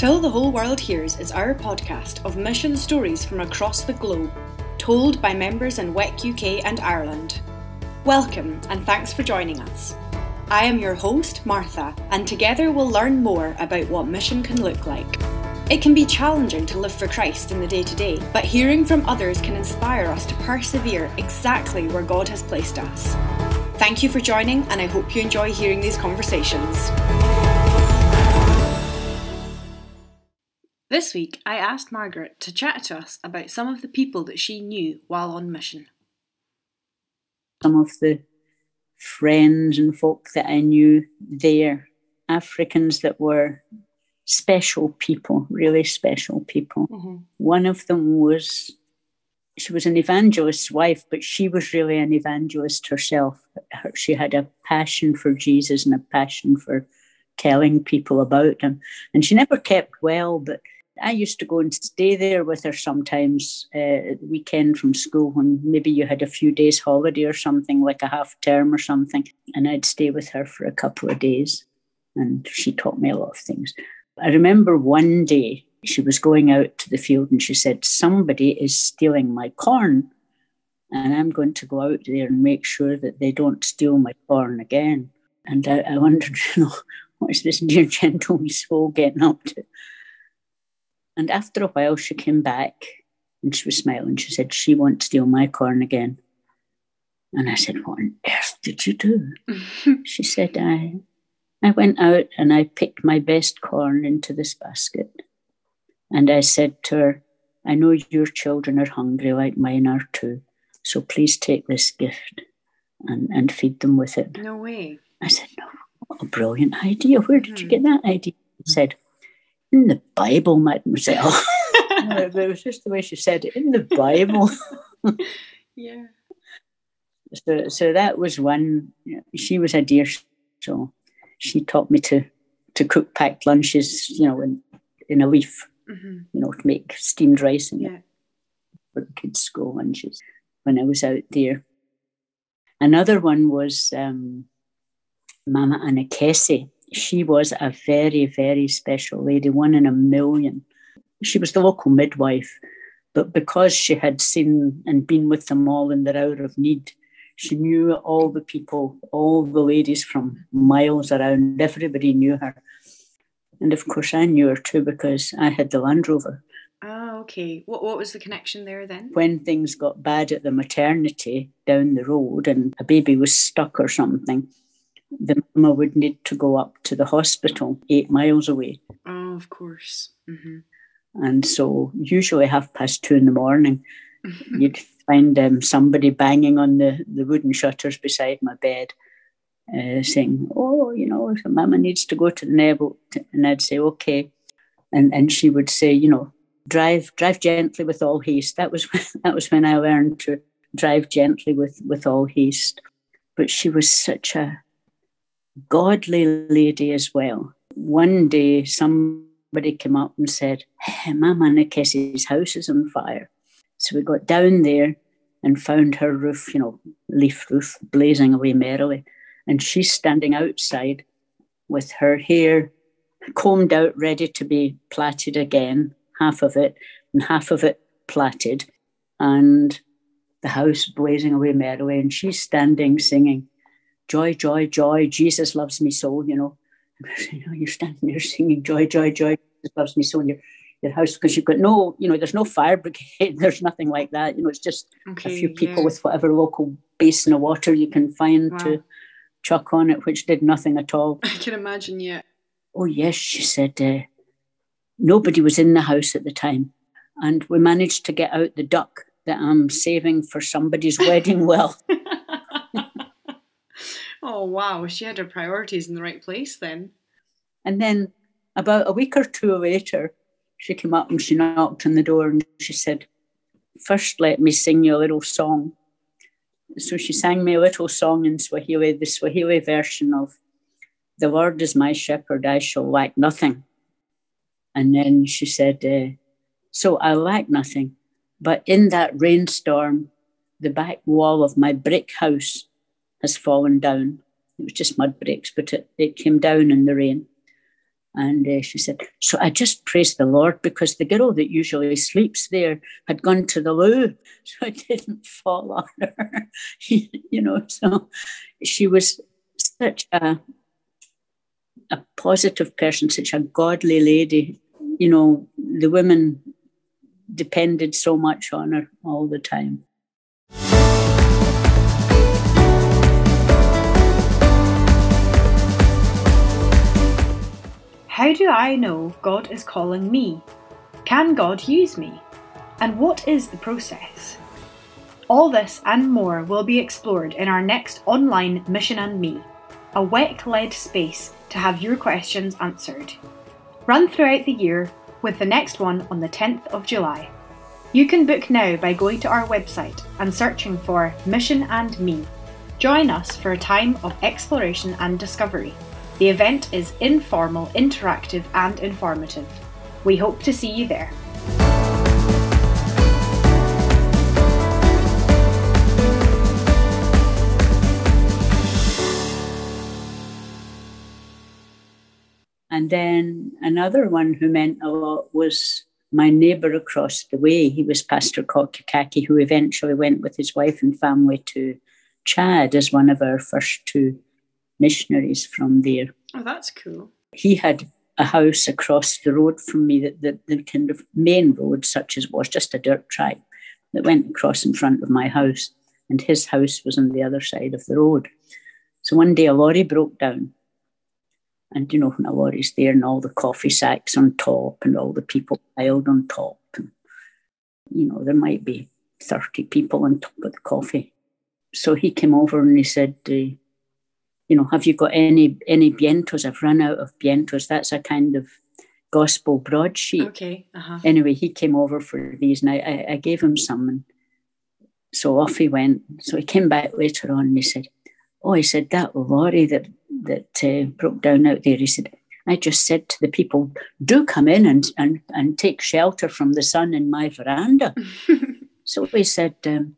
Till the Whole World Hears is our podcast of mission stories from across the globe, told by members in WEC UK and Ireland. Welcome and thanks for joining us. I am your host, Martha, and together we'll learn more about what mission can look like. It can be challenging to live for Christ in the day to day, but hearing from others can inspire us to persevere exactly where God has placed us. Thank you for joining, and I hope you enjoy hearing these conversations. This week, I asked Margaret to chat to us about some of the people that she knew while on mission. Some of the friends and folk that I knew there, Africans that were special people, really special people. Mm-hmm. One of them was, she was an evangelist's wife, but she was really an evangelist herself. Her, she had a passion for Jesus and a passion for telling people about him. And she never kept well, but I used to go and stay there with her sometimes uh, weekend from school when maybe you had a few days holiday or something like a half term or something and I'd stay with her for a couple of days and she taught me a lot of things I remember one day she was going out to the field and she said, Somebody is stealing my corn. And I'm going to go out there and make sure that they don't steal my corn again. And I, I wondered, you know, what is this dear gentle soul getting up to? And after a while, she came back and she was smiling. She said, She won't steal my corn again. And I said, What on earth did you do? she said, I, I went out and I picked my best corn into this basket. And I said to her, I know your children are hungry like mine are too. So please take this gift and, and feed them with it. No way. I said, No, what a brilliant idea. Where did mm. you get that idea? She said, In the Bible, mademoiselle. it was just the way she said it, in the Bible. yeah. So, so that was one. She was a dear soul she taught me to to cook packed lunches, you know, in in a leaf, mm-hmm. you know, to make steamed rice and yeah. for the kids' school lunches when I was out there. Another one was um, Mama Anna Kessie. She was a very, very special lady, one in a million. She was the local midwife, but because she had seen and been with them all in their hour of need, she knew all the people, all the ladies from miles around. Everybody knew her. And of course, I knew her too because I had the Land Rover. Oh, okay. What, what was the connection there then? When things got bad at the maternity down the road and a baby was stuck or something, the mama would need to go up to the hospital eight miles away. Oh, of course. Mm-hmm. And so, usually half past two in the morning, you'd find um, somebody banging on the, the wooden shutters beside my bed, uh, saying, "Oh, you know, if Mama needs to go to the Nebo," and I'd say, "Okay," and and she would say, "You know, drive drive gently with all haste." That was that was when I learned to drive gently with with all haste. But she was such a godly lady as well. One day, somebody came up and said, hey, Mama Nikes's house is on fire. So we got down there and found her roof, you know, leaf roof, blazing away merrily. And she's standing outside with her hair combed out, ready to be plaited again, half of it, and half of it plaited, and the house blazing away merrily. And she's standing singing, Joy, joy, joy, Jesus loves me so, you know. You know, you're standing there singing, Joy, joy, joy, Jesus loves me so, and you're your house because you've got no, you know, there's no fire brigade, there's nothing like that. You know, it's just okay, a few people yeah. with whatever local basin of water you can find wow. to chuck on it, which did nothing at all. I can imagine, yeah. Oh, yes, she said. Uh, nobody was in the house at the time. And we managed to get out the duck that I'm saving for somebody's wedding well. Oh, wow. She had her priorities in the right place then. And then about a week or two later, she came up and she knocked on the door and she said, First, let me sing you a little song. So she sang me a little song in Swahili, the Swahili version of The Lord is my shepherd, I shall lack nothing. And then she said, uh, So I lack nothing. But in that rainstorm, the back wall of my brick house has fallen down. It was just mud bricks, but it, it came down in the rain. And uh, she said, So I just praised the Lord because the girl that usually sleeps there had gone to the loo. So I didn't fall on her. you know, so she was such a, a positive person, such a godly lady. You know, the women depended so much on her all the time. How do I know God is calling me? Can God use me? And what is the process? All this and more will be explored in our next online Mission and Me, a WEC led space to have your questions answered. Run throughout the year, with the next one on the 10th of July. You can book now by going to our website and searching for Mission and Me. Join us for a time of exploration and discovery. The event is informal, interactive, and informative. We hope to see you there. And then another one who meant a lot was my neighbour across the way. He was Pastor Kokakaki, who eventually went with his wife and family to Chad as one of our first two missionaries from there. Oh, that's cool. He had a house across the road from me, that the, the kind of main road, such as was just a dirt track that went across in front of my house, and his house was on the other side of the road. So one day a lorry broke down. And you know, when a lorry's there and all the coffee sacks on top and all the people piled on top, and you know, there might be 30 people on top of the coffee. So he came over and he said, uh, you know, have you got any any bientos? I've run out of bientos. That's a kind of gospel broadsheet. Okay. Uh-huh. Anyway, he came over for these, and I, I, gave him some, and so off he went. So he came back later on, and he said, "Oh, he said that lorry that that uh, broke down out there." He said, "I just said to the people, do come in and and and take shelter from the sun in my veranda." so he said. Um,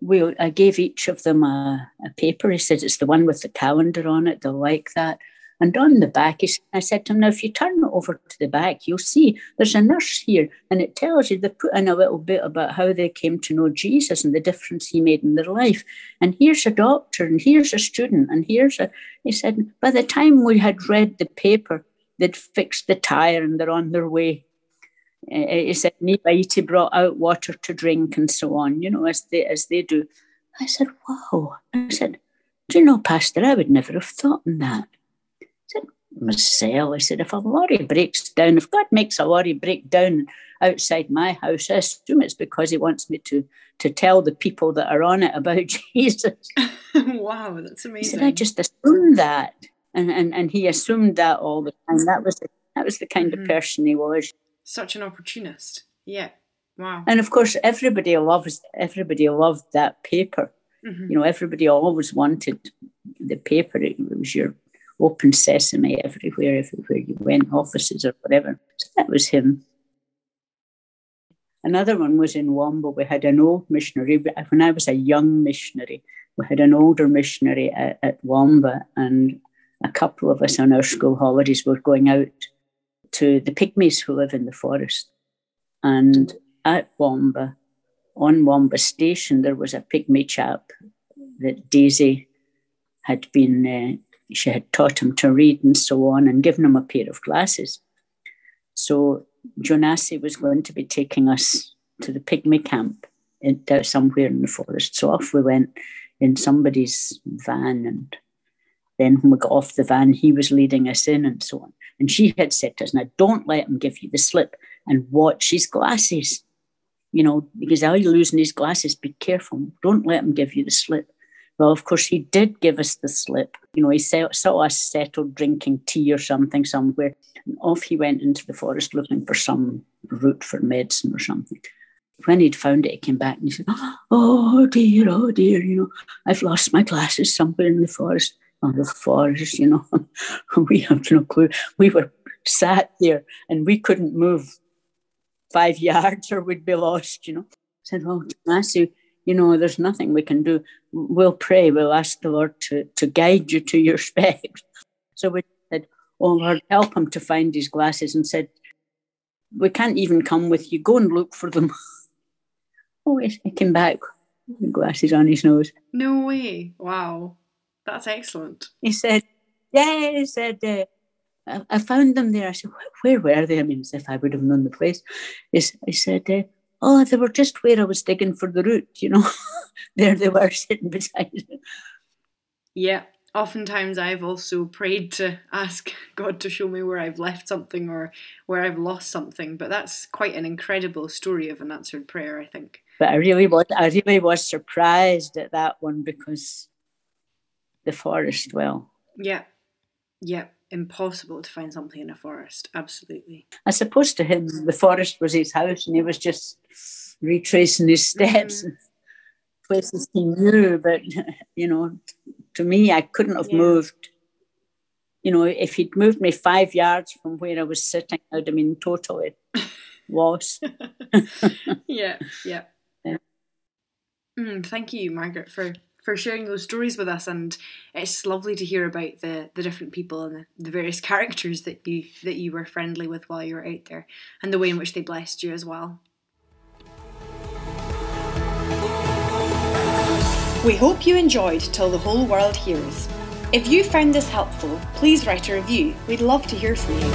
we I gave each of them a, a paper. He said it's the one with the calendar on it. They'll like that. And on the back, he, I said to him, now if you turn it over to the back, you'll see there's a nurse here, and it tells you they've put in a little bit about how they came to know Jesus and the difference he made in their life. And here's a doctor, and here's a student, and here's a. He said, by the time we had read the paper, they'd fixed the tire and they're on their way he said Nibaiti brought out water to drink and so on, you know, as they as they do. I said, wow. I said, do you know, Pastor, I would never have thought in that. I said, Marcel, I said, if a lorry breaks down, if God makes a lorry break down outside my house, I assume it's because he wants me to to tell the people that are on it about Jesus. wow, that's amazing. He said, I just assumed that. And, and and he assumed that all the time. That was the, that was the kind mm-hmm. of person he was such an opportunist. Yeah. Wow. And of course, everybody loves everybody loved that paper. Mm-hmm. You know, everybody always wanted the paper. It was your open sesame everywhere, everywhere you went, offices or whatever. So that was him. Another one was in Wamba. We had an old missionary. When I was a young missionary, we had an older missionary at, at Wamba, and a couple of us on our school holidays were going out to the pygmies who live in the forest. And at Wamba, on Wamba Station, there was a pygmy chap that Daisy had been, uh, she had taught him to read and so on and given him a pair of glasses. So Jonasi was going to be taking us to the pygmy camp in, somewhere in the forest. So off we went in somebody's van. And then when we got off the van, he was leading us in and so on. And she had said to us, now don't let him give you the slip and watch his glasses. You know, because are you losing his glasses? Be careful. Don't let him give you the slip. Well, of course, he did give us the slip. You know, he saw us settled drinking tea or something somewhere. And off he went into the forest looking for some root for medicine or something. When he'd found it, he came back and he said, Oh dear, oh dear, you know, I've lost my glasses somewhere in the forest on the forest, you know. we have no clue. We were sat there and we couldn't move five yards or we'd be lost, you know. I said, Well, Matthew, you know, there's nothing we can do. We'll pray. We'll ask the Lord to, to guide you to your specs. So we said, Oh Lord, help him to find his glasses and said, We can't even come with you. Go and look for them. oh, he came back with glasses on his nose. No way. Wow. That's excellent. He said, Yeah, he said, uh, I, I, found them there. I said, Where were they? I mean, as if I would have known the place. He, he said, uh, Oh, they were just where I was digging for the root, you know. there they were sitting beside it. Yeah, oftentimes I've also prayed to ask God to show me where I've left something or where I've lost something. But that's quite an incredible story of an answered prayer, I think. But I really was I really was surprised at that one because the forest, well. Yeah. Yeah. Impossible to find something in a forest. Absolutely. I suppose to him the forest was his house and he was just retracing his steps. Mm places he knew, but you know, to me, I couldn't have yeah. moved. You know, if he'd moved me five yards from where I was sitting, I'd have been totally lost. yeah, yeah. yeah. Mm, thank you, Margaret, for for sharing those stories with us, and it's lovely to hear about the the different people and the, the various characters that you that you were friendly with while you were out there, and the way in which they blessed you as well. We hope you enjoyed Till the Whole World Hears. If you found this helpful, please write a review. We'd love to hear from you.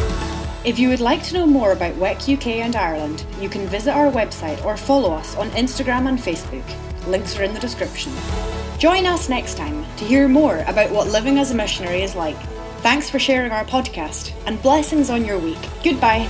If you would like to know more about WEC UK and Ireland, you can visit our website or follow us on Instagram and Facebook. Links are in the description. Join us next time to hear more about what living as a missionary is like. Thanks for sharing our podcast and blessings on your week. Goodbye.